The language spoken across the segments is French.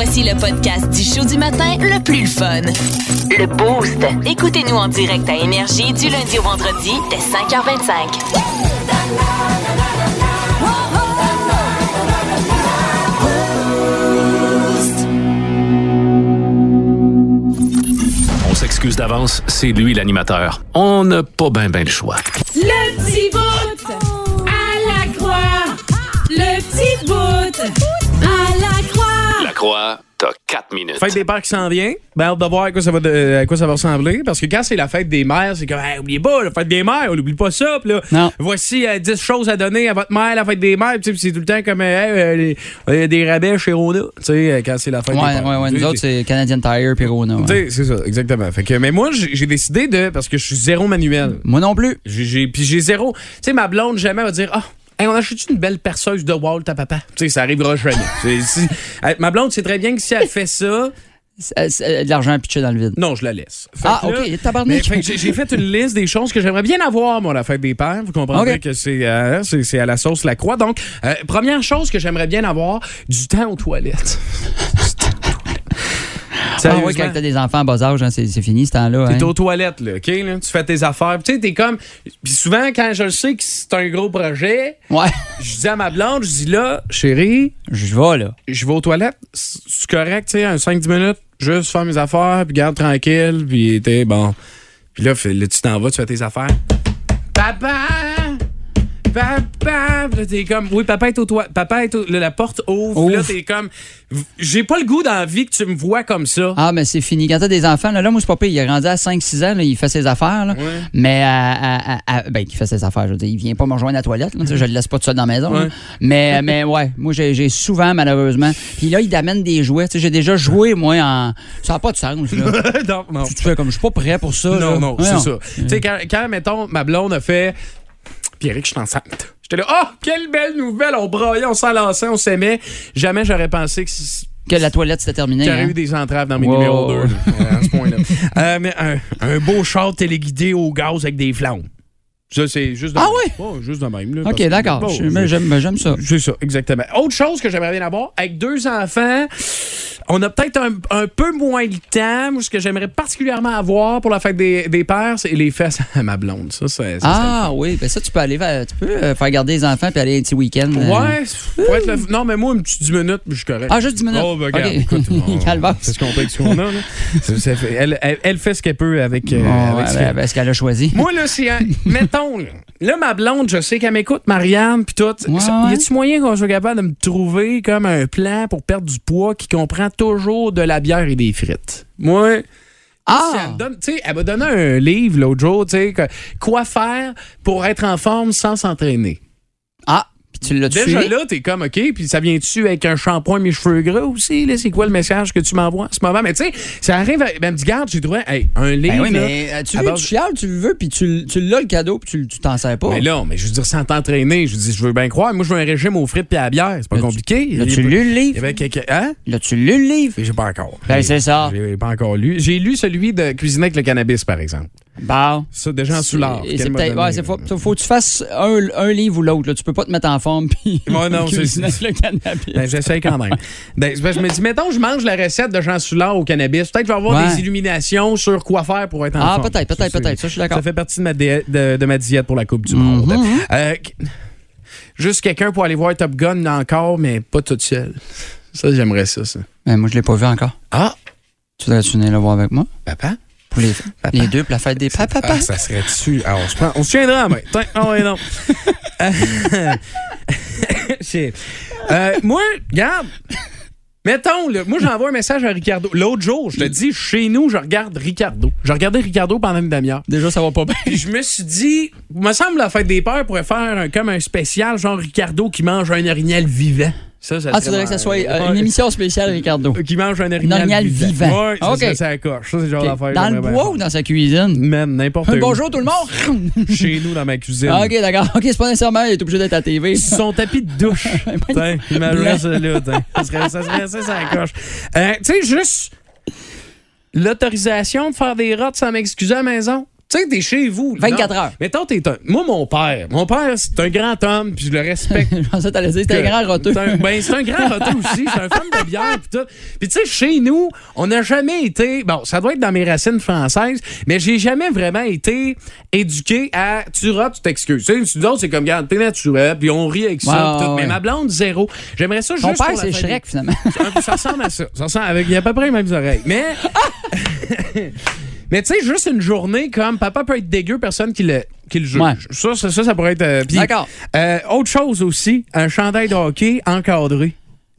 Voici le podcast du show du matin le plus fun. Le Boost. Écoutez-nous en direct à Énergie du lundi au vendredi dès 5h25. On s'excuse d'avance, c'est lui l'animateur. On n'a pas bien ben le choix. Le petit croix. La croix, t'as 4 minutes. Fête des pères qui s'en vient. Ben, hâte de voir à quoi ça va, de- à quoi ça va ressembler. Parce que quand c'est la fête des mères, c'est comme, hey, oubliez pas, la fête des mères, on n'oublie pas ça. Puis là, Non. voici euh, 10 choses à donner à votre mère, la fête des mères. Puis tu sais, puis c'est tout le temps comme, euh, hey, euh, les- euh, des rabais chez Rona. Tu sais, euh, quand c'est la fête Ouais, des pères. ouais, ouais. Tu Nous sais, autres, c'est Canadian Tire puis Rona. ouais. tu sais, c'est ça, exactement. Fait que, mais moi, j'ai décidé de, parce que je suis zéro manuel. Moi non plus. J'ai- j'ai- Puis j'ai zéro. Tu sais, ma blonde, jamais va dire Ah, hey, on achète une belle perceuse de Walt à papa. Tu sais, ça arrivera jamais. Si- Euh, ma blonde, c'est très bien que si elle fait ça, C'est- c'est de l'argent pitché dans le vide. non, je la laisse. Fait Ah, là- ok, tabarnak. j'ai fait une liste des choses que j'aimerais bien avoir, moi, à la fête des pères. Vous comprendrez Ok. que c'est euh, à la sauce la croix. Donc, euh, première chose que j'aimerais bien avoir, du temps aux toilettes. Ah oui, quand t'as des enfants en bas âge, hein, c'est fini ce temps-là. T'es hein. aux toilettes, là, OK? là, tu fais tes affaires. Puis Tu sais, t'es comme. Puis souvent, quand je le sais que c'est un gros projet, Ouais. je dis à ma blonde, je dis là, chérie, Je vais, là. je vais aux toilettes. C'est correct, tu sais, un 5-10 minutes, juste faire mes affaires, puis garde tranquille, puis t'es bon. Puis là, là, tu t'en vas, tu fais tes affaires. Papa! Papa! Puis là, t'es comme, oui, papa est au toit. Papa est au. là, la porte ouvre. Là, t'es comme, j'ai pas le goût dans la vie que tu me vois comme ça. Ah, mais c'est fini. Quand t'as des enfants, là, là moi, c'est pire. Il est rendu à 5-6 ans, là, il fait ses affaires. Là. Ouais. Mais, à, à- à- à- ben, il fait ses affaires. Je veux dire, il vient pas me rejoindre à la toilette. là, tu je le laisse pas tout seul dans la maison. là. Ouais. Mais, mais ouais, moi, j'ai j'ai souvent, malheureusement. Puis là, il amène des jouets. Tu J'ai déjà joué, moi, en. Ça n'a pas de sens. Là. non, non. tu te fais comme, je suis pas prêt pour ça. là. Non, non, Ouais, c'est ça. Tu sais, quand, quand, mettons, ma blonde a fait. Pierrick, je suis enceinte. J'étais là, oh, quelle belle nouvelle! On braillait, on s'enlaçait, on s'aimait. Jamais j'aurais pensé que Que la toilette, c'était terminé. qu'il y aurait hein? eu des entraves dans mes Wow. numéros 2, à ce point-là. Euh, mais un, un beau char téléguidé au gaz avec des flammes. Ça, c'est juste de Ah même. oui? Ouais, juste de même. là, OK, d'accord. J'aime ça. c'est ça, exactement. Autre chose que j'aimerais bien avoir, avec deux enfants, on a peut-être un, un peu moins de temps. Ce que j'aimerais particulièrement avoir pour la fête des, des pères, c'est les fesses à ma blonde. Ça, ça, Ah oui, ben ça, tu peux aller faire, tu peux euh, faire garder les enfants puis aller un petit week-end. euh. Ouais, faut être le- non, mais moi, une petite 10 minutes, je suis correct. Ah, juste 10 minutes? Oh, ben, regarde, écoute, on- c'est ce qu'on peut avec ce qu'on a. là. Elle, fait ce qu'elle peut avec, euh, Bon, avec ce qu'elle- ben, a choisi. Moi, là, c'est. un- Mettons, là, là, ma blonde, je sais qu'elle m'écoute, Marianne, puis tout. Ouais, ouais. Y a-tu moyen qu'on soit capable de me trouver comme un plan pour perdre du poids qui comprend toujours de la bière et des frites? Moi. Ah! elle m'a donné un livre l'autre jour, tu sais, quoi faire pour être en forme sans s'entraîner. Ah! Puis tu l'as tué. Déjà là, t'es comme, OK, puis ça vient-tu avec un shampoing mes cheveux gras aussi? là? C'est quoi le message que tu m'envoies en ce moment? Mais tu sais, ça arrive, à- ben, me dit, garde, j'ai trouvé hey, un livre. Ben oui, là, mais tu veux, base- tu chiales, tu le veux, puis tu, tu l'as le cadeau, puis tu, tu t'en sers pas. Mais là, mais je veux dire, sans t'entraîner, je veux dire, je veux bien croire. Moi, je veux un régime aux frites et à la bière. C'est pas Là, tu- compliqué. Y a- lu le livre? Hein? L'as-tu lu le livre? J'ai pas encore. Ben, c'est ça. J'ai pas encore lu. J'ai lu celui de cuisiner avec le cannabis, par exemple. Bon. Ça, déjà en soulard. C'est peut-être. Ouais, c'est faut, faut que tu fasses un, un livre ou l'autre. Tu peux pas te mettre en forme puis. Ouais, non, c'est- le cannabis. Ben, j'essaie quand même. Ben, je me dis, mettons, je mange la recette de Jean Soulard au cannabis. Peut-être que je vais avoir Ouais. des illuminations sur quoi faire pour être en Ah, forme. peut-être, peut-être, c'est- peut-être. Ça, je suis d'accord. Ça fait partie de ma, de, de ma diète pour la Coupe du Monde. Euh, juste quelqu'un pour aller voir Top Gun encore, mais pas toute seule. Ça, j'aimerais ça, ça. Ben, moi, je l'ai pas vu encore. Ah, Tu voudrais-tu venir le voir avec moi? papa? Pour les, les deux, pour la fête des papas. Ah, ça serait dessus. Ah, on se prend, on se tiendra. Tiens, ah ouais, non. Euh, euh, moi, regarde. Mettons, là, moi, j'envoie un message à Ricardo. L'autre jour, je te dis, chez nous, je regarde Ricardo. Je regardais Ricardo pendant une demi-heure. Déjà, ça va pas bien. Puis je me suis dit, me semble la fête des pères pourrait faire un- comme un spécial, genre Ricardo qui mange un orignal vivant. Ça, ça Ah, tu voudrais que ça soit euh, une émission spéciale, Ricardo. Qui mange un Un orignal, orignal vivant. Ouais, ça, OK. ça, ça coche. Ça, c'est genre Ok. d'affaire. Dans le bois bien ou dans sa cuisine? Même n'importe où. Bonjour tout le monde! Chez nous, dans ma cuisine. Ah, ok, d'accord. Ok, c'est pas nécessairement, il est obligé d'être à la TV. Son tapis de douche. Tiens, imagine ça là. Ça serait ça, serait, ça, ça coche. Euh, tu sais, juste l'autorisation de faire des rottes sans m'excuser à la maison. Tu sais, t'es chez vous. là. 24 Non. heures. Mettons, t'es un. Moi, mon père. Mon père, c'est un grand homme, puis je le respecte. Je pensais que t'allais dire, c'était un grand roteux. C'est un, ben, c'est un grand roteux aussi. C'est un fan de bière pis tout. Puis tu sais, chez nous, on n'a jamais été. Bon, ça doit être dans mes racines françaises, mais j'ai jamais vraiment été éduqué à tu rotes, tu t'excuses. Tu sais, c'est comme, regarde, t'es naturel, puis on rit avec ça. Pis tout. ouais, Mais ma blonde, zéro. J'aimerais ça Ton juste. père, pour la c'est. Shrek, finalement. Un peu, ça ressemble à ça. Ça ressemble avec, il y a à peu près les mêmes oreilles. Mais. Mais tu sais, juste une journée comme papa peut être dégueu, personne qui le, qui le juge. Ouais. Ça, ça, ça, ça pourrait être. euh, D'accord. euh, autre chose aussi, un chandail de hockey encadré,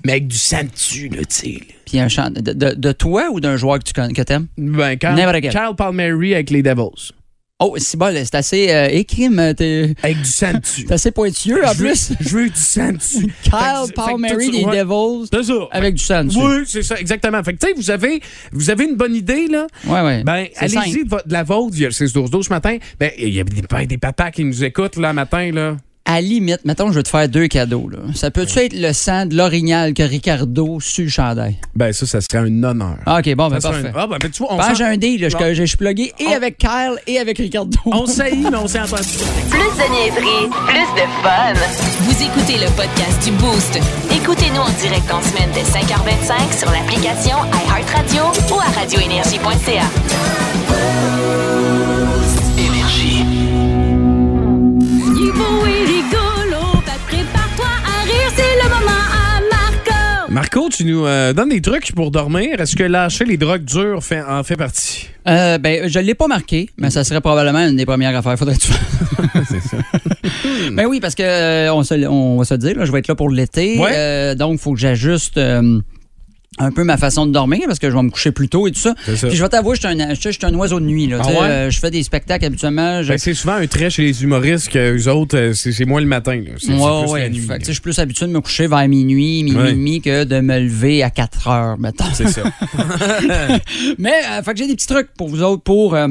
mais avec du sang dessus, là, tu sais. Puis un chant de, de- de toi ou d'un joueur que tu connais, que t'aimes? Ben, Carl. Charles Palmieri avec les Devils. Oh, c'est bon, là, c'est assez euh, écrime. T'es Avec du sang dessus. t'es assez pointueux, en Je veux- plus. Je veux du sang dessus. Kyle Palmieri des. Devils C'est ça. avec du sang dessus. Oui, c'est ça, exactement. Fait que, tu sais, vous avez, vous avez une bonne idée, là. Ouais, ouais. Ben, allez-y de, la vôtre, il y a le 6-12-12 ce matin. Ben, il y a des, des papas qui nous écoutent, là, matin, là. À la limite, mettons, je vais te faire deux cadeaux. Là. Ça peut-tu être le sang de l'orignal que Ricardo sur le chandail? Ben, ça, ça serait un honneur. Ah, OK, bon, ben Ça parfait. un- Ah, ben, tu vois, on s'en- j'ai un deal, là, je, suis plugué et On- avec Kyle et avec Ricardo. On sait, mais on s'est entendu. Plus de niaiserie, plus de fun. Vous écoutez le podcast du Boost. Écoutez-nous en direct en semaine dès 5h25 sur l'application iHeartRadio ou à radioénergie.ca. Marco. Tu nous euh, donnes des trucs pour dormir. Est-ce que lâcher les drogues dures fait, en fait partie? Euh, ben, je ne l'ai pas marqué, mais ça serait probablement une des premières affaires. Faudrait que tu fasses. ben oui, parce que euh, on, se- on va se dire, là, je vais être là pour l'été. Ouais. Donc, il faut que j'ajuste. Un peu ma façon de dormir parce que je vais me coucher plus tôt et tout ça. Ça. Puis je vais t'avouer, je suis un, je un oiseau de nuit. Là, Ah ouais? euh, je fais des spectacles habituellement. Je, Ben, c'est souvent un trait chez les humoristes que les autres, euh, c'est moins le matin. C'est Ouais, plus ouais. la nuit. Fait que, tu sais, je suis plus habitué de me coucher vers minuit, minuit et demi que de me lever à 4 heures, mettons. C'est ça. Mais, euh, fait que j'ai des petits trucs pour vous autres pour euh,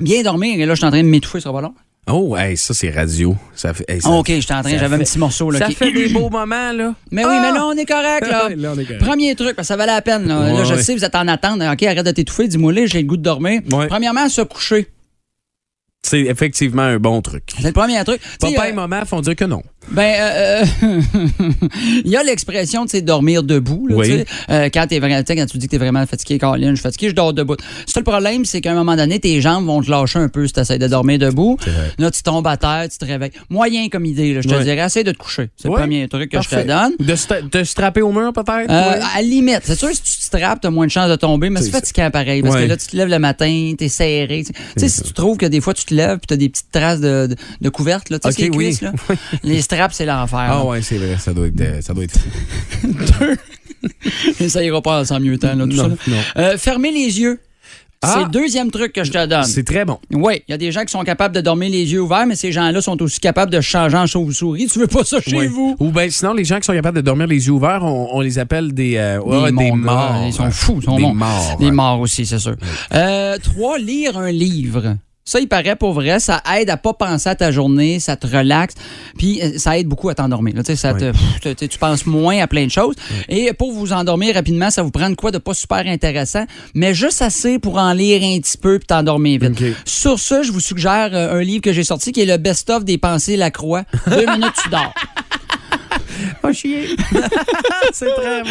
bien dormir. Et là, je suis en train de m'étouffer, ça va pas long? Oh, hey, ça, c'est radio. Ça fait, hey, ça- Ah, OK, j'étais en train, j'avais un petit morceau. Là, Ça qui- fait des beaux moments, là. Mais oui, mais là, on est correct, là. Là, on est correct. Premier truc, parce que ça valait la peine. Là, Ouais, Là, je ouais. sais, vous êtes en attente. OK, arrête de t'étouffer, dis-moi j'ai le goût de dormir. Ouais. Premièrement, se coucher. C'est effectivement un bon truc. C'est le premier truc. Tu Papa euh, et maman font dire que non. Ben, euh, euh, il y a l'expression, tu sais, dormir debout. Là, Oui. tu. Euh, quand, t'es vraiment, tu quand tu dis que tu es vraiment fatigué, Caroline, je suis fatigué, je dors debout. C'est le problème, c'est qu'à un moment donné, tes jambes vont te lâcher un peu si tu essaies de dormir debout. Là, tu tombes à terre, tu te réveilles. Moyen comme idée, là, je te dirais, essaie de te coucher. C'est le premier truc que je te donne. De se strapper au mur, peut-être? Euh? À la limite, c'est sûr, si tu te strappes, t'as moins de chances de tomber, mais c'est fatigant pareil. Parce que là, tu te lèves le matin, t'es serré. Tu sais, si tu trouves que des fois, tu te lèves puis t'as des petites traces de, de, de couvercle, là, tu sais, les oui. cuisses, là. Les straps, c'est l'enfer. Ah là. ouais, c'est vrai, ça doit être, euh, ça doit être ça ira pas sans mieux temps, là, tout Non, ça. là. non. Euh, fermer les yeux. Ah. C'est le deuxième truc que je te donne. C'est très bon. Oui, il y a des gens qui sont capables de dormir les yeux ouverts, mais ces gens-là sont aussi capables de changer en chauve-souris. Tu veux pas ça chez vous? Ou bien sinon, les gens qui sont capables de dormir les yeux ouverts, on, on les appelle des, euh, ouais, Des morts. Ils sont fous. Ils sont Des morts. Des morts aussi, c'est sûr. Euh, trois, lire un livre. Ça, il paraît pour vrai, ça aide à pas penser à ta journée, ça te relaxe, puis euh, ça aide beaucoup à t'endormir. là. Tu sais, ça te- pff, tu- penses moins à plein de choses. Et pour vous endormir rapidement, ça vous prend de quoi de pas super intéressant, mais juste assez pour en lire un petit peu puis t'endormir vite. Sur ce, je vous suggère euh, un livre que j'ai sorti qui est le best-of des pensées Lacroix. Deux minutes, tu dors. Pas chier. c'est très bon.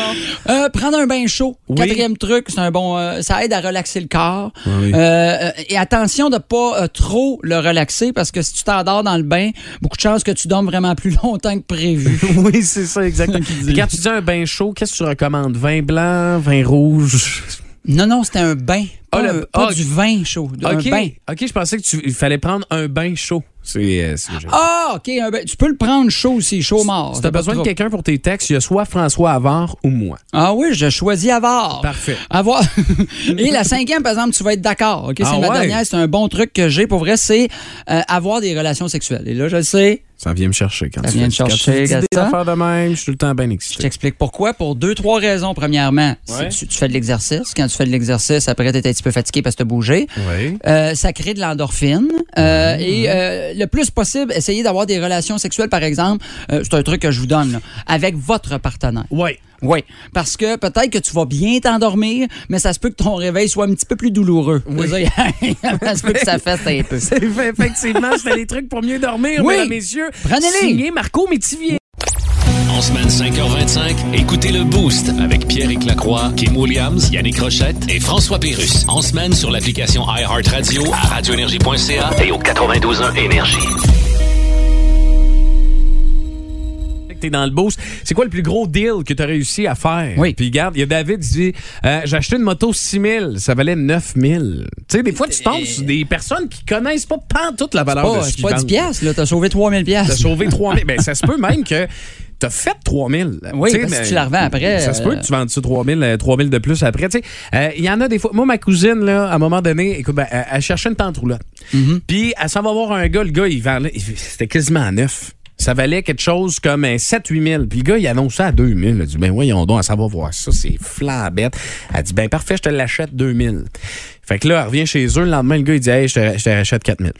Euh, prendre un bain chaud. Oui. Quatrième truc, c'est un bon. euh, ça aide à relaxer le corps. Oui. Euh, et attention de pas euh, trop le relaxer parce que si tu t'endors dans le bain, beaucoup de chances que tu dormes vraiment plus longtemps que prévu. oui, c'est ça, exactement. Quand tu dis un bain chaud, qu'est-ce que tu recommandes? Vin blanc, vin rouge? Non, non, c'était un bain. Pas, Ah, le- un- pas ah, du vin chaud. Un OK. bain. OK, je pensais que tu, il fallait prendre un bain chaud. C'est euh, c'est- Ah, OK, un bain. Tu peux le prendre chaud aussi, chaud mort. Si t'as besoin de quelqu'un pour tes textes, il y a soit François Havard ou moi. Ah oui, je choisis avoir. Parfait. Avoir. Et la cinquième, par exemple, tu vas être d'accord. OK, c'est Ah ma ouais? dernière. C'est un bon truc que j'ai pour vrai, c'est euh, avoir des relations sexuelles. Et là, je le sais. Ça vient me chercher quand Ça tu vient fais- me chercher, Quand tu dis des affaires de même, je suis tout le temps bien Je excité. t'explique pourquoi. Pour deux, trois raisons. Premièrement, Ouais. tu, tu fais de l'exercice. Quand tu fais de l'exercice, après, tu es un petit peu fatigué parce que tu as bougé. Euh, ça crée de l'endorphine. Euh, Et euh, le plus possible, essayez d'avoir des relations sexuelles, par exemple. c'est un truc que je vous donne, là, avec votre partenaire. Oui. Oui, parce que peut-être que tu vas bien t'endormir, mais ça se peut que ton réveil soit un petit peu plus douloureux. Oui. Ça, ça se peut que ça fasse un peu. C'est effectivement, c'était les trucs pour mieux dormir, Oui. mesdames, messieurs. Prenez-les. Signé Marco Métivier. En semaine 5h25, écoutez le Boost avec Pierre Lacroix, Kim Williams, Yannick Rochette et François Pérus. En semaine sur l'application iHeartRadio à radioénergie.ca et au 92.1 Énergie. T'es dans le boost. C'est quoi le plus gros deal que tu as réussi à faire? Oui. Puis regarde, il y a David qui dit euh, J'ai acheté une moto 6000, ça valait 9000. Tu sais, des fois, tu tombes sur des personnes qui connaissent pas toute la valeur de Pas- ce C'est qu'ils pas 10 vendent. piastres, là. T'as sauvé 3000 T'as piastres. sauvé 3000. ben, ça se peut même que t'as fait 3000. Oui, parce que mais- tu la revends après, Ça se peut euh, que tu vendes ça 3000, euh, 3000 de plus après. Tu sais, euh, il y en a des fois. Moi, ma cousine, là, à un moment donné, écoute, ben, elle, elle cherchait une tente roulotte. Mm-hmm. Puis, elle s'en va voir un gars. Le gars, il vendait. il- C'était quasiment à neuf. Ça valait quelque chose comme un 7-8 000. Puis le gars, il annonce ça à 2 000. Il dit, ben voyons donc, s'en va voir ça. C'est flambette. Elle dit, ben parfait, je te l'achète 2 000. Fait que là, elle revient chez eux. Le lendemain, le gars, il dit, hey, je te, je te rachète 4 000.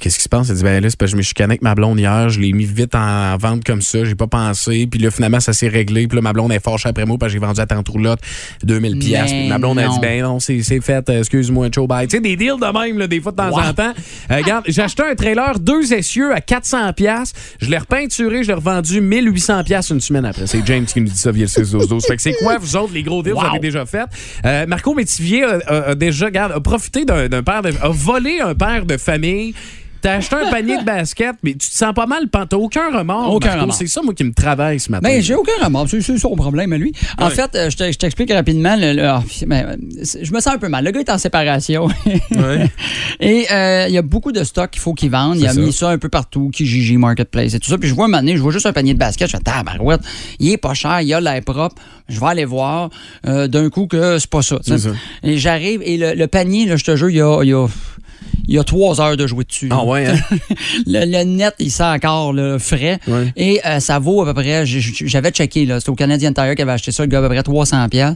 Qu'est-ce qui se passe? Elle dit, ben là, c'est parce que je me suis chicané avec ma blonde hier, je l'ai mis vite en vente comme ça, j'ai pas pensé, puis là, finalement, ça s'est réglé, puis là, ma blonde est fâchée après moi, parce que j'ai vendu à tante roulotte 2000 pièces. Ma blonde a dit, ben non, c'est fait, excuse-moi, Joe, bye. Tu sais, des deals de même, là, des fois, de temps en temps. Euh, regarde, j'ai acheté un trailer, deux essieux à 400 pièces je l'ai repeinturé, je l'ai revendu 1800 pièces une semaine après. C'est James qui nous dit ça via le 612 Fait que c'est quoi, vous autres, les gros deals que vous avez déjà fait? Euh, Marco Métivier a, a- a déjà, regarde, a profité d'un d'un père de, a volé un père de famille. T'as acheté un panier de basket, mais tu te sens pas mal, pan- t'as aucun remords. Aucun Marco. remords. C'est ça, moi, qui me travaille ce matin. Ben, j'ai aucun remords. C'est c'est son problème à lui. En fait, euh, je te- je t'explique rapidement. le- le- ah, ben, je me sens un peu mal. Le gars est en séparation. Ouais. Et euh, il y a beaucoup de stocks qu'il faut qu'il vende. Il a mis ça. un peu partout, Kijiji Marketplace et tout ça. Puis je vois un moment donné, je vois juste un panier de basket. Je fais, tabarouette, il est pas cher, il a l'air propre. Je vais aller voir euh, d'un coup que c'est pas ça. ça. Et j'arrive, et le, le panier, là, je te jure, il y a, il y a, il y a trois heures de jouer dessus. Ah ouais, hein? le, le net, il sent encore là, frais. Ouais. Et euh, ça vaut à peu près, j'avais checké, c'était au Canadian Tire qui avait acheté ça, le gars, à peu près 300 pièces.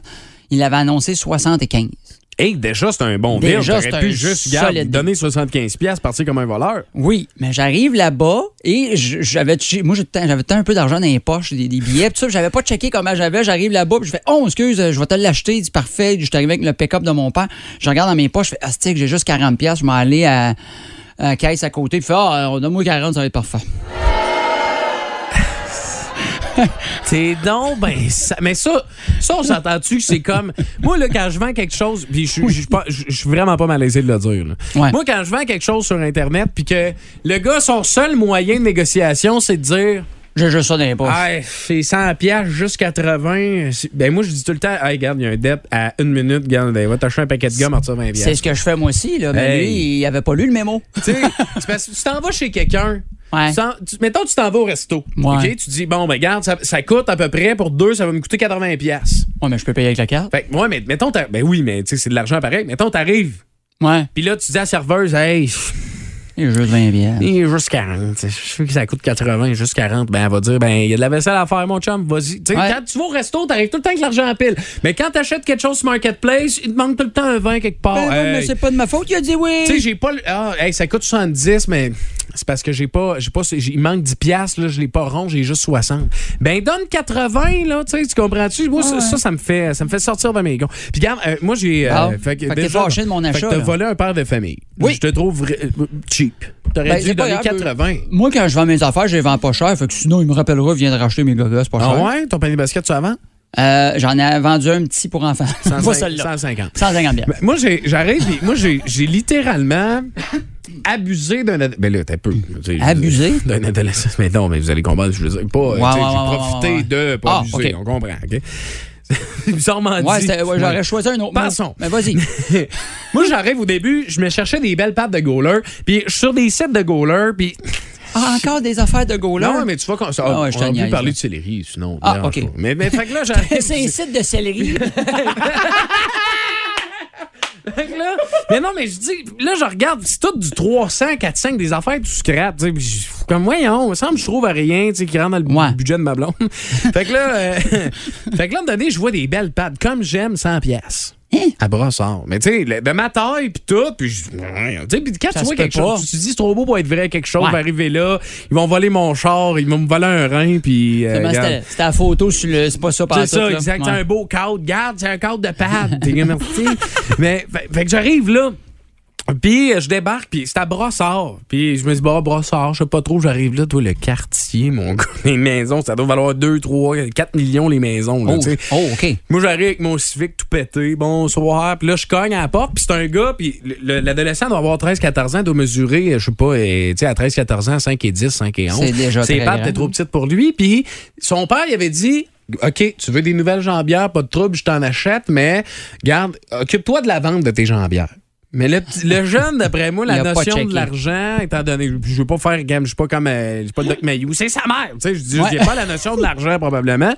Il avait annoncé 75. Hey, déjà, c'est un bon deal. Déjà, T'aurais pu juste garde, donner 75 pièces partir comme un voleur. Oui, mais j'arrive là-bas et je- j'avais moi j'avais tant un peu d'argent dans les poches, des, des billets, tout ça, j'avais pas checké comment j'avais, j'arrive là-bas, je fais "Oh, excuse, je vais te l'acheter." Dit "Parfait." Je suis arrivé avec le pick-up de mon père. Je regarde dans mes poches, je fais "Astique, j'ai juste 40 pièces, je vais aller à à la caisse à côté, puis fait "Ah, donne-moi 40, ça va être parfait." C'est donc, ben, ça- mais ça, ça on s'entend-tu que c'est comme. Moi, là, quand je vends quelque chose, puis je suis- vraiment pas malaisé de le dire. là. Ouais. Moi, quand je vends quelque chose sur Internet, puis que le gars, son seul moyen de négociation, c'est de dire. J'ai juste ça dans les poches. Hey, c'est 100 pièces juste 80. C'est- Ben moi je dis tout le temps, hey, regarde, il y a un dep à une minute, regarde, ben, va t'acheter un paquet de gomme en 20 C'est pièces. ce que je fais moi aussi là, mais Hey. lui, il avait pas lu le mémo. Tu sais, c'est tu t'en vas chez quelqu'un. Ouais. tu- mettons, tu t'en vas au resto. Ouais. OK? Tu dis, bon, ben, regarde, ça, ça coûte à peu près pour deux, ça va me coûter 80 pièces. Ouais, mais je peux payer avec la carte. Fait ouais, mais mettons, ben oui, mais tu sais, c'est de l'argent pareil. Mettons, t'arrives, Ouais. puis là, tu dis à la serveuse, hey, Il y a juste 20 pièces. il est juste 40. tu sais, Je sais que ça coûte 80, juste 40. Ben, elle va dire, ben, il y a de la vaisselle à faire, mon chum, vas-y. Ouais. quand tu vas au resto, t'arrives tout le temps avec l'argent en pile. Mais quand t'achètes quelque chose sur Marketplace, il te manque tout le temps un vin quelque part. Ben, ouais, mais Hey. c'est pas de ma faute, il a dit oui. Tu sais, j'ai pas. le- Ah, hey, ça coûte 70, mais c'est parce que j'ai pas. J'ai pas il manque 10 piastres, là, je l'ai pas rond, j'ai juste 60. Ben, donne 80, là, tu sais, tu comprends-tu? Moi, ça, ça, ça me fait, ça me fait sortir de mes gonds. Puis, regarde, euh, moi, j'ai. euh, Ah, fait que t'es fâché de mon fait que achat, t'as volé un père de famille. Oui. Je te trouve euh, cheap. T'aurais Ben, dû donner grave. 80. Moi, quand je vends mes affaires, je les vends pas cher. Fait que sinon, il me rappellera, il vient de racheter mes gogos, pas cher. Ah ouais? Ton panier de basket, tu avant? Euh, J'en ai vendu un petit pour enfants. Pas 150. celui-là. 150. 150 bien. Moi, j'ai- j'arrive, moi, j'ai littéralement abusé d'un. ad- Ben là, t'as peu. Abusé? D'un adolescent. Mais non, mais vous allez comprendre, je veux dire. Pas, ouais, profité ouais. de, pas Ah, abuser. ok. On comprend, OK? Bizarrement Ouais, dit. ouais, j'aurais choisi un autre. Passons. Mais vas-y. Moi, j'arrive au début, je me cherchais des belles pattes de goaler, puis sur des sites de goaler, puis. Ah, encore des affaires de goaler? Non, mais tu vois, qu'on ça, Ah ouais, je on te a niaise, parler là. de céleri, sinon. Ah, dérange ok. pas. Mais, mais fait que là, j'arrive. C'est un site de céleri. Fait que là, mais non, mais je dis, là, je regarde, c'est tout du 300, 400, des affaires, du scrap. tu sais, puis je- Comme, voyons, il me semble que je trouve à rien, tu sais, qui rentre dans le Ouais. budget de ma blonde. fait que là, euh, fait que là, à un moment donné, je vois des belles pattes, comme j'aime 100 pièces. À Brossard. Mais tu sais, de ma taille, puis tout, puis je- puis quand Ça tu vois quelque chose, tu te dis, c'est trop beau pour être vrai, quelque chose Ouais. va arriver là, ils vont voler mon char, ils vont me voler un rein, puis... euh. C'était la photo sur le. C'est pas ça par C'est ça, exact. C'est un beau cadre. Garde, c'est un cadre de pad. T'es remercié. Mais, fait, fait que j'arrive là. Puis euh, je débarque, puis c'est à Brossard. Puis je me dis, bah, Brossard, je sais pas trop, j'arrive là, toi, le quartier, mon gars, les maisons, ça doit valoir 2, 3, 4 millions les maisons. Là, Oh, oh, OK. Moi, j'arrive avec mon Civic tout pété. Bonsoir. Puis là, je cogne à la porte. Puis c'est un gars. Puis le- le- l'adolescent doit avoir 13-14 ans. doit mesurer, je sais pas, euh, tu sais, à 13-14 ans, 5 et 10, 5 et 11. C'est déjà Ses pattes étaient trop petites pour lui. Puis son père, il avait dit... OK, tu veux des nouvelles jambières, pas de trouble, je t'en achète, mais garde, occupe-toi de la vente de tes jambières. Mais le, petit- le jeune, d'après moi, la notion de l'argent, étant donné, je veux pas faire gamme, je suis pas comme, euh, je suis pas Doc Mayou, c'est sa mère, tu sais, je dis, Ouais. pas la notion de l'argent probablement.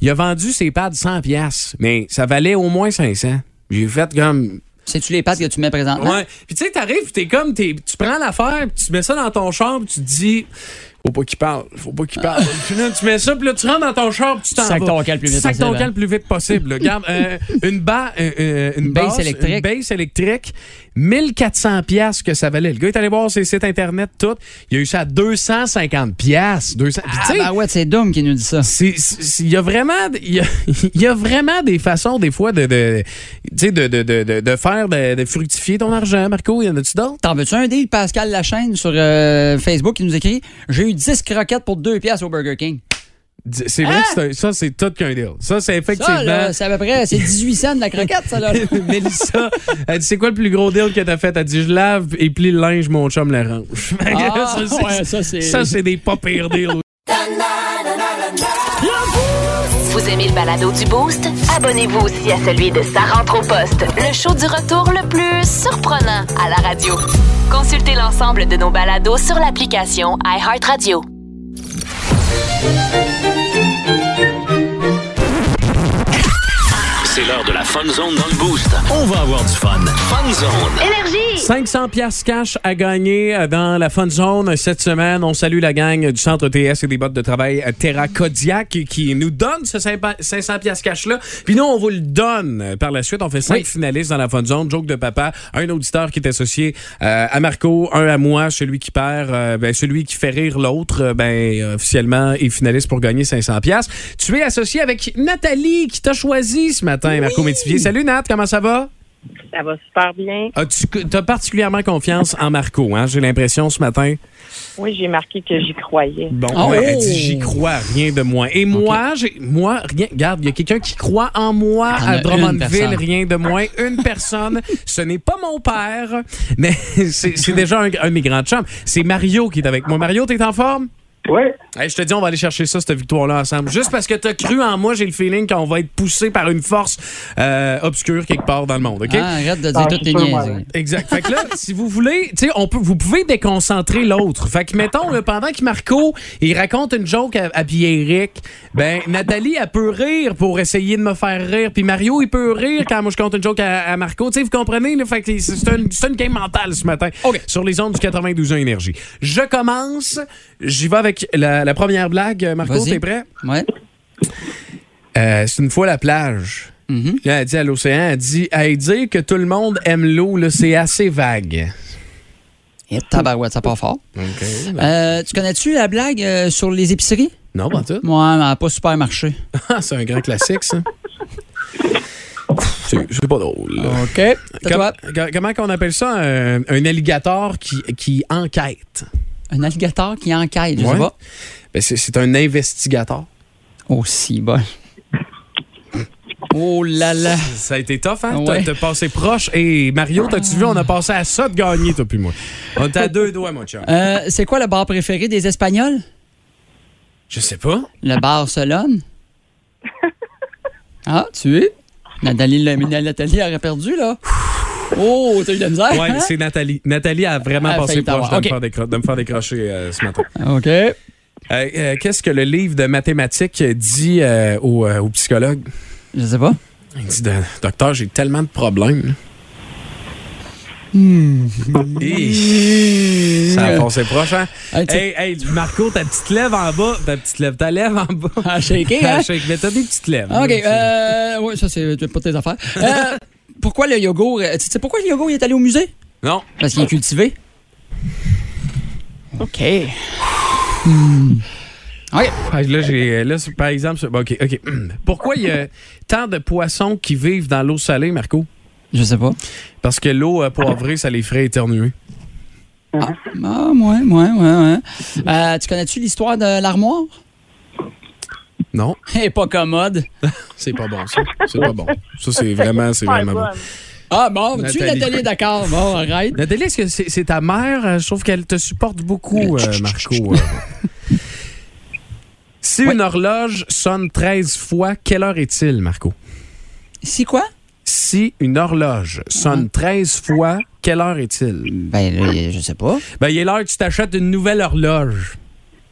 Il a vendu ses pads 100 pièces, mais ça valait au moins 500. J'ai fait comme C'est-tu les pattes que tu mets présentement? Ouais. Puis tu sais, t'arrives, t'es comme, t'es- tu prends l'affaire, tu mets ça dans ton char, puis tu te dis, faut pas qu'il parle, faut pas qu'il parle. puis là, tu mets ça, puis là, tu rentres dans ton char, puis tu t'en Sac vas. ton camp le plus vite Sac ton possible, camp hein. le plus vite possible. Regarde, euh, une, ba- euh, euh, une Base basse électrique. Une base électrique, 1400 pièces que ça valait. Le gars est allé voir ses sites internet, tout. Il a eu ça à 250 pièces. 200. Puis, Ah, ben ouais, c'est Doom qui nous dit ça. il y a vraiment il y a, il y a vraiment des façons des fois de de, tu sais, de, de, de, de, de faire de, fructifier ton argent Marco y en a-tu d'autres? T'en veux-tu un deal, Pascal Lachaine, sur euh, Facebook, qui nous écrit J'ai eu 10 croquettes pour 2 piastres au Burger King. C'est vrai que c'est un- ça c'est tout qu'un deal ça c'est effectivement c'est à peu près, c'est 18 cents de la croquette, ça, là. Mélissa, elle dit c'est quoi le plus gros deal que t'as fait? Elle dit je lave et plie le linge, mon chum l'arrange. Ah, ça, c'est- ouais, ça, c'est- ça, c'est des pas pires deals. Vous aimez le balado du Boost? Abonnez-vous aussi à celui de Sa rentre au poste, le show du retour le plus surprenant à la radio. Consultez l'ensemble de nos balados sur l'application iHeartRadio. C'est l'heure de la Fun Zone dans le Boost. On va avoir du fun. Fun Zone. Énergie! 500 pièces cash à gagner euh, dans la Fun Zone cette semaine. On salue la gang du Centre TS et des bottes de travail euh, Terra Kodiak qui, nous donne ce 500 pièces cash-là. Puis nous, on vous le donne euh, par la suite. On fait cinq Oui. finalistes dans la Fun Zone. Joke de papa, un auditeur qui est associé euh, à Marco, un à moi, celui qui perd, euh, ben, celui qui fait rire l'autre, ben, officiellement est finaliste pour gagner 500 pièces. Tu es associé avec Nathalie qui t'a choisi ce matin, Marco Métivier. Salut Nat, comment ça va? Ça va super bien. As-tu as particulièrement confiance en Marco, hein? J'ai l'impression ce matin. Oui, j'ai marqué que j'y croyais. Bon, Oh! elle dit j'y crois, rien de moins. Et moi, j'ai moi, rien. Regarde, il y a quelqu'un qui croit en moi T'en à Drummondville, personne. rien de moins. Une personne. Ce n'est pas mon père, mais c'est c'est déjà un, un de mes grands chums. C'est Mario qui est avec moi. Mario, t'es en forme? Oui. Hey, je te dis, on va aller chercher ça, cette victoire-là, ensemble. Juste parce que t'as cru en moi, j'ai le feeling qu'on va être poussé par une force euh, obscure quelque part dans le monde, OK? Ah, arrête de dire Ah, toutes tes niaiseries. Exact. Fait que là, si vous voulez, tu sais, on peut, vous pouvez déconcentrer l'autre. Fait que mettons, là, pendant que Marco, il raconte une joke à, à Pierrick, ben, Nathalie, elle peut rire pour essayer de me faire rire. Puis Mario, il peut rire quand moi je compte une joke à, à Marco. Tu sais, vous comprenez, là? Fait que c'est une, c'est une game mentale ce matin. Sur les ondes du 92 énergie. Je commence. J'y vais avec la, la première blague. Marco, Vas-y. t'es prêt? Ouais. Euh, c'est une fois la plage. Mhm. Là, elle dit à l'océan, elle dit, hey, dire que tout le monde aime l'eau, là, c'est assez vague. Et tabarouette, ça part fort. Euh, tu connais-tu la blague euh, sur les épiceries? Non, pas tout. Moi, elle n'a pas super marché. Ah, c'est un grand classique, ça. C'est c'est pas drôle. OK. Toi. co- comment qu'on appelle ça? Un, un alligator qui, qui enquête? Un alligator qui enquête, je Ouais. sais pas. Ben, c'est, un investigateur. Aussi bon. Oh là là. Ça a été tough, hein? Ouais. t'as passé proche. Et Mario, t'as-tu vu? On a passé à ça de gagner, toi puis moi. On était à deux doigts, mon chum. Euh, c'est quoi le bar préféré des Espagnols? Je sais pas. Le Barcelone. Ah, tu es? Nathalie, l'a- Nathalie aurait perdu, là. Oh, t'as eu de la misère? Ouais, hein? c'est Nathalie. Nathalie a vraiment Elle a passé proche de, me faire décro- de me faire décrocher euh, ce matin. OK. Euh, euh, qu'est-ce que le livre de mathématiques dit au, au psychologue? Je sais pas. Il dit, docteur, j'ai tellement de problèmes. Hi. Ça a passé proche, hein? Hey, Hey, hey, Marco, ta petite lèvre en bas, ta petite lèvre, ta lèvre en bas. À shaker, hein? Ah, shake, mais t'as des petites lèvres. OK. Euh, oui, ça, c'est pas tes affaires. Euh, pourquoi le yogourt. euh, Tu sais pourquoi le yogourt il est allé au musée? Non. Parce qu'il est cultivé. OK. Hmm. OK. Ah, Là, j'ai, là, c'est- par exemple, OK, OK. Pourquoi il y a tant de poissons qui vivent dans l'eau salée, Marco? Je sais pas. Parce que l'eau euh, poivrée, ça les ferait éternuer. Ah, ouais, ouais, ouais, ouais. Euh, tu connais-tu l'histoire de l'armoire? Non, Elle est pas commode. c'est pas bon, ça. C'est pas bon. Ça, c'est vraiment, c'est vraiment bon. Ah bon, tu Nathalie. Nathalie est d'accord. Bon, arrête. Nathalie, est-ce que c'est, c'est ta mère? Euh, Je trouve qu'elle te supporte beaucoup, euh, Marco. euh. Si une horloge sonne 13 fois, quelle heure est-il, Marco? C'est quoi? Si une horloge sonne 13 fois, quelle heure est-il? Ben, là, je sais pas. Ben, il est l'heure que tu t'achètes une nouvelle horloge.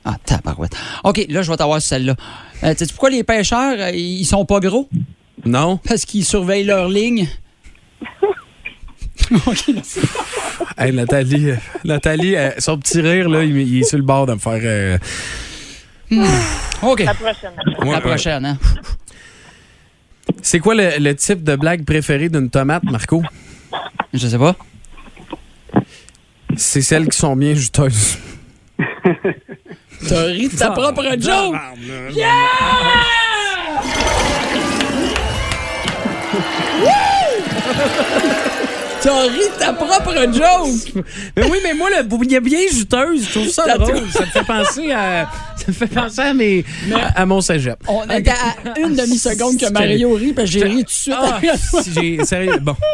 Ah, tabarouette. OK, là, je vais t'avoir celle-là. Euh, tu sais pourquoi les pêcheurs, euh, ils sont pas gros? Non? Parce qu'ils surveillent leur ligne. OK, merci. Hey, Nathalie, euh, Nathalie euh, son petit rire, là, il, il est sur le bord de me faire. euh, OK. La prochaine. ouais, La prochaine, hein? C'est quoi le, le type de blague préféré d'une tomate, Marco? Je sais pas. C'est celles qui sont bien juteuses. T'as ri de ta propre joke! T'as ri de ta propre joke! Mais oui, mais moi, le il est bien juteuse. Je trouve ça drôle. Ça me fait penser à. Ça me fait penser à, mes, à, à mon cégep. On était à une demi-seconde que Mario rit, parce que j'ai ri tout de suite. Ah, j'ai- sérieux, bon.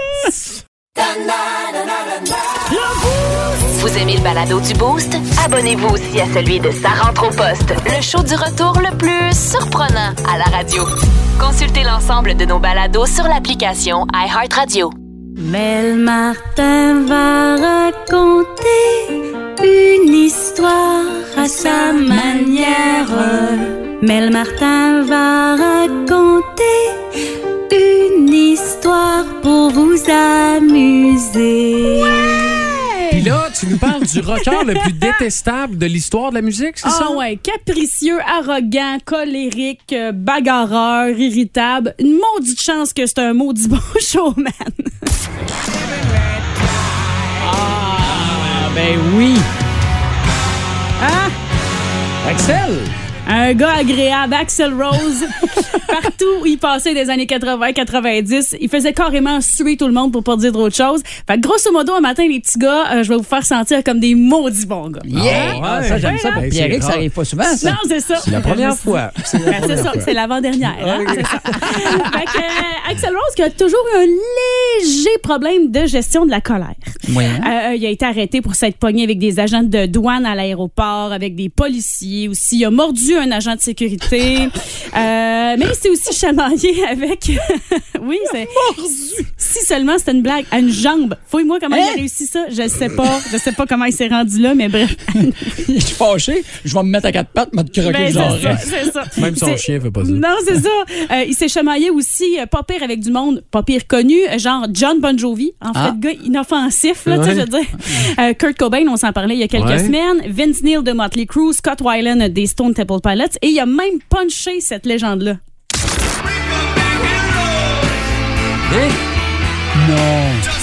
Vous aimez le balado du Boost? Abonnez-vous aussi à celui de Sa rentre au poste, le show du retour le plus surprenant à la radio. Consultez l'ensemble de nos balados sur l'application iHeartRadio. Mel Martin va raconter une histoire à sa manière. Mel Martin va raconter une histoire pour vous amuser. Tu nous parles du rocker le plus détestable de l'histoire de la musique, c'est ça? Ah ouais, capricieux, arrogant, colérique, euh, bagarreur, irritable. Une maudite chance que c'est un maudit bon showman. Ah, ben oui! Hein? Axel! Un gars agréable, Axel Rose. Partout où il passait des années 80-90, il faisait carrément suer tout le monde pour pas dire d'autre chose. Fait que grosso modo, un matin, les petits gars, euh, je vais vous faire sentir comme des maudits bons gars. Yeah! Ah, ouais. ça, j'aime ça. Ouais, Ben, c'est Pierrick, ça arrive pas souvent, ça. Non, c'est ça. C'est la première fois. C'est Ben, c'est ça, c'est l'avant-dernière. hein. Fait que, euh, Axel Rose qui a toujours eu un léger problème de gestion de la colère. Oui, hein? Euh, il a été arrêté pour s'être pogné avec des agents de douane à l'aéroport, avec des policiers aussi. Il a mordu un agent de sécurité. Euh, mais il s'est aussi chamaillé avec. oui, c'est. Si seulement c'était une blague. À une jambe. Fouille-moi comment il Hein? a réussi ça. Je sais pas. Je sais pas comment il s'est rendu là, mais bref. Je suis fâché. Je vais me mettre à quatre pattes, me croquer Ben, le c'est ça, genre. ça. Même son chien fait pas ça. Non, c'est ça. Euh, il s'est chamaillé aussi, euh, pas pire avec du monde, pas pire connu, euh, genre John Bon Jovi, en Ah. fait, gars inoffensif, là, tu sais, Ouais. je veux dire. Euh, Kurt Cobain, on s'en parlait il y a quelques Ouais. semaines. Vince Neil de Motley Crue, Scott Weiland des Stone Temple Et il a même punché cette légende-là. Non.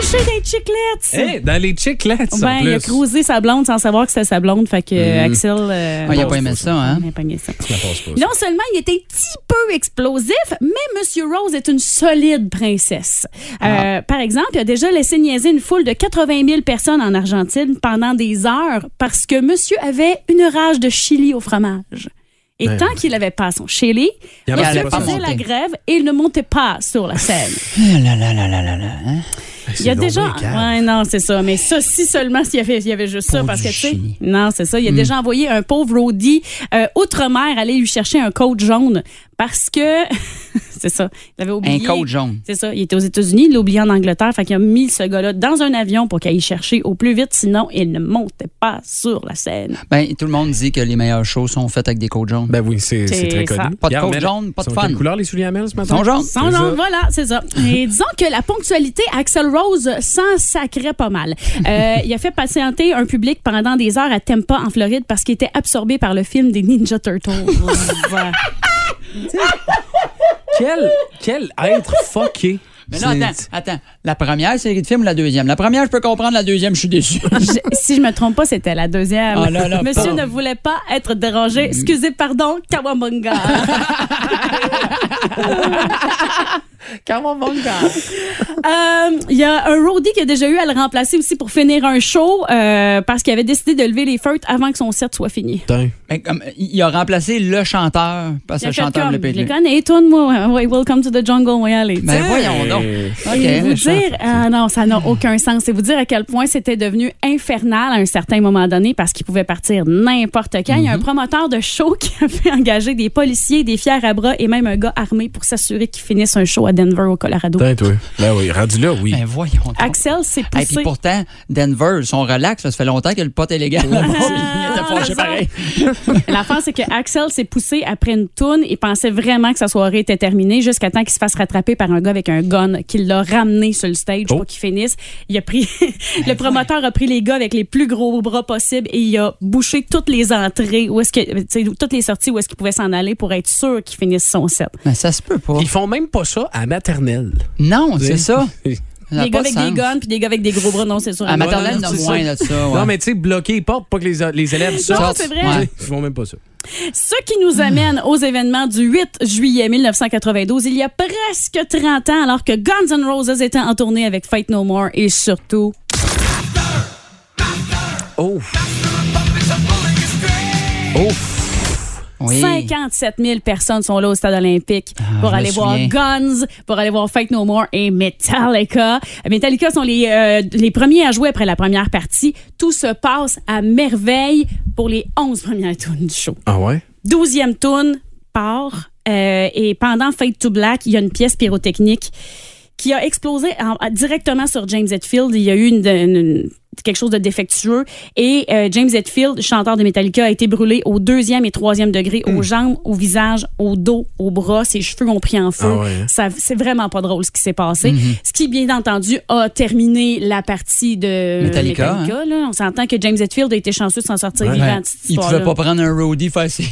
Punché des! Hey, dans les chiclets, en Ben, il a plus. cruisé sa blonde sans savoir que c'était sa blonde, fait que euh, Axel. euh, Ah, il a pas aimé ça, hein? il a pas aimé ça. Pas. Non seulement il était un petit peu explosif, mais Monsieur Rose est une solide princesse. Euh, par exemple, il a déjà laissé niaiser une foule de 80 000 personnes en Argentine pendant des heures parce que Monsieur avait une rage de chili au fromage. Et Ouais. tant qu'il n'avait pas son chili, Il faisait la grève et il ne montait pas sur la scène. Ah là là là là là là. hein? Il y a déjà. Ouais, non, c'est ça. Mais ça, si seulement s'il y avait, il y avait juste ça, parce que, tu sais. Non, c'est ça. Il a Hmm. déjà envoyé un pauvre roadie euh, outre-mer aller lui chercher un coat jaune parce que. c'est ça. Il avait oublié. Un coat jaune. C'est ça. Il était aux États-Unis, il l'a oublié en Angleterre. Fait qu'il a mis ce gars-là dans un avion pour qu'il aille chercher au plus vite, sinon il ne montait pas sur la scène. Ben, tout le monde dit que les meilleures choses sont faites avec des coats jaunes. Ben oui, c'est très ça. connu. Pas de Mel, jaune, pas de sont fun. Quelle couleur les souliers à Mel ce Ils matin? sont jaunes. Genre, ça. voilà, c'est ça. Et disons que la ponctualité, Axel Rose s'en sacrait pas mal. Euh, il a fait patienter un public pendant des heures à Tampa, en Floride, parce qu'il était absorbé par le film des Ninja Turtles. Quel, quel être fucké. Mais non, C'est- attends, attends. La première série de films ou la deuxième? La première, je peux comprendre. La deuxième, je suis déçu. Je- si je me trompe pas, c'était la deuxième. Ah là là, Monsieur ne voulait pas être dérangé. Excusez, pardon, Kawabunga. Comment bon gars? Euh, Il y a un roadie qui a déjà eu à le remplacer aussi pour finir un show euh, parce qu'il avait décidé de lever les feutres avant que son set soit fini. Mais comme, il a remplacé le chanteur parce que le fait chanteur pas je connais, toi, moi, ouais, Welcome to the Jungle, moi, allez. Ben voyons donc. Et vous dire, ah non, ça n'a aucun sens. C'est vous dire à quel point c'était devenu infernal à un certain moment donné parce qu'il pouvait partir n'importe quand. Il y a un promoteur de show qui a fait engager des policiers, des fiers à bras et même un gars armé pour s'assurer qu'il finisse un show à Denver, au Colorado. Putain, toi. Ben oui, rendu là, oui. Ben voyons donc. Axel s'est Et poussé. puis pourtant, Denver, sont relax. Ça fait longtemps que le pot est légal. là-bas. Il était fâché pareil. L'affaire, c'est que Axel s'est poussé après une toune et pensait vraiment que sa soirée était terminée jusqu'à temps qu'il se fasse rattraper par un gars avec un gun qui l'a ramené sur le stage Oh. pour qu'il finisse. Il a pris, le promoteur a pris les gars avec les plus gros bras possibles et il a bouché toutes les entrées où est-ce que, toutes les sorties où est-ce qu'il pouvait s'en aller pour être sûr qu'il finisse son set. Mais ça se peut pas. Ils font même pas ça à maternelle. Non, c'est ça. Des gars avec de des guns puis des gars avec des gros bras, non, c'est sûr. À Non, maternelle, non, moins ça. là, de ça. ouais. Non, mais tu sais, bloquer les portes pour pas que les, les élèves sortent. c'est vrai. Ouais. Ils font même pas ça. Ce qui nous amène aux événements du 8 juillet 1992, il y a presque 30 ans, alors que Guns N' Roses était en tournée avec Fight No More et surtout Oh. Oh. Oui. 57 000 personnes sont là au stade olympique pour je me aller voir. Guns, pour aller voir Fight No More et Metallica. Metallica sont les, euh, les premiers à jouer après la première partie. Tout se passe à merveille pour les 11 premières tours du show. Ah ouais? 12e tune part euh, et pendant Fade to Black, il y a une pièce pyrotechnique qui a explosé en- directement sur James Hetfield. Il y a eu une, une- quelque chose de défectueux et euh, James Hetfield, chanteur de Metallica, a été brûlé au deuxième et troisième degré, Hmm. aux jambes, au visage, au dos, au bras. Ses cheveux ont pris en feu. Ah ouais, hein? Ça, c'est vraiment pas drôle ce qui s'est passé. Mm-hmm. Ce qui, bien entendu, a terminé la partie de Metallica, hein? Là. On s'entend que James Hetfield a été chanceux de s'en sortir Ouais. vivant Ouais. cette Il pouvait pas prendre un roadie facile.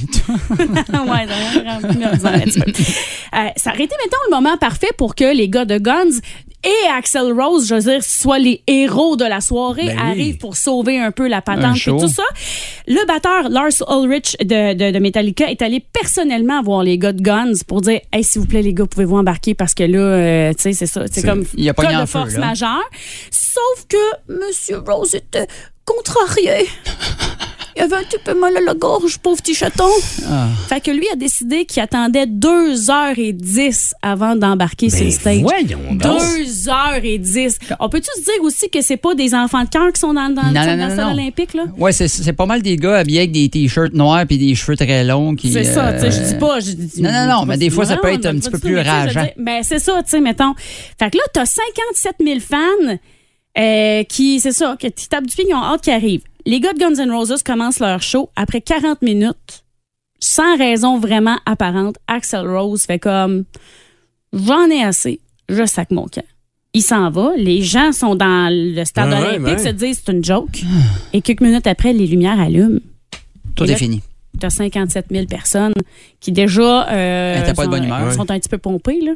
ouais, ça. Euh, ça aurait été, mettons, le moment parfait pour que les gars de Guns et Axel Rose, je veux dire, soient les héros de la soirée, Ben oui. arrivent pour sauver un peu la patente et tout ça. Le batteur Lars Ulrich de, de, de Metallica est allé personnellement voir les gars de Guns pour dire Hey, s'il vous plaît, les gars, pouvez-vous embarquer parce que là, euh, tu sais, c'est ça. C'est comme il a cas en de force majeure. Sauf que Monsieur Rose était contrarié. Il avait un petit peu mal à la gorge, pauvre petit chaton. Ah. Fait que lui a décidé qu'il attendait 2h10 avant d'embarquer sur le stage. Ben, voyons donc. 2h10. On peut-tu se dire aussi que c'est pas des enfants de cœur qui sont dans, dans, Non, dans non, le non, stade non. olympique, là? Ouais, c'est- pas mal des gars habillés avec des t-shirts noirs puis des cheveux très longs. qui, C'est ça, tu sais, je euh, dis pas. Je dis, Non, non, non, mais des fois, ça peut être un petit peu plus rageant. Ben, c'est ça, tu sais, mettons. Fait que là, t'as 57 000 fans euh, qui, c'est ça, qui tapent du pied, qui ont hâte qu'ils arrivent. Les gars de Guns N' Roses commencent leur show après 40 minutes, sans raison vraiment apparente. Axel Rose fait comme J'en ai assez, je sac mon camp. Il s'en va, les gens sont dans le stade Ouais, olympique, ouais. se disent c'est une joke. Et quelques minutes après, les lumières allument. Tout est fini. T'as 57 000 personnes qui déjà euh, de sont, bonne humeur. sont un petit peu pompées, là,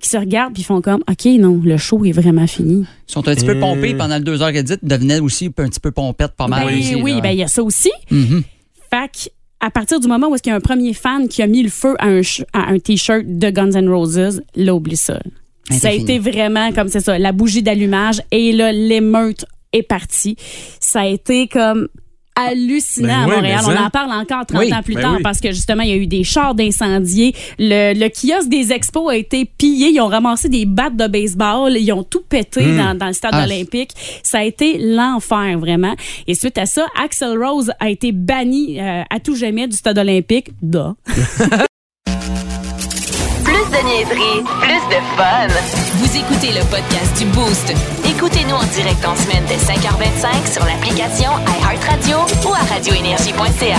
qui se regardent puis font comme OK, non, le show est vraiment fini. Ils sont un petit peu Euh. pompés pendant le 2h10, devenaient aussi un petit peu pompettes pas mal. Ben, aussi, oui, ben il y a ça aussi. Mhm. Fait que, à partir du moment où est-ce qu'il y a un premier fan qui a mis le feu à un, à un t-shirt de Guns N' Roses, là, oublie ça. Elle Ça a été vraiment comme c'est ça, la bougie d'allumage et là, l'émeute est partie. Ça a été comme hallucinant Ben à Montréal. On ça. en parle encore 30 Oui, ans plus ben tard oui. parce que justement, il y a eu des chars d'incendiés. Le, le kiosque des expos a été pillé. Ils ont ramassé des battes de baseball. Ils ont tout pété Hmm. dans, dans le stade Ah. olympique. Ça a été l'enfer, vraiment. Et suite à ça, Axel Rose a été banni euh, à tout jamais du stade olympique. Da. Plus de niaiserie, plus de fun. Vous écoutez le podcast du Boost. Écoutez-nous en direct en semaine dès 5h25 sur l'application iHeartRadio ou à radioénergie.ca.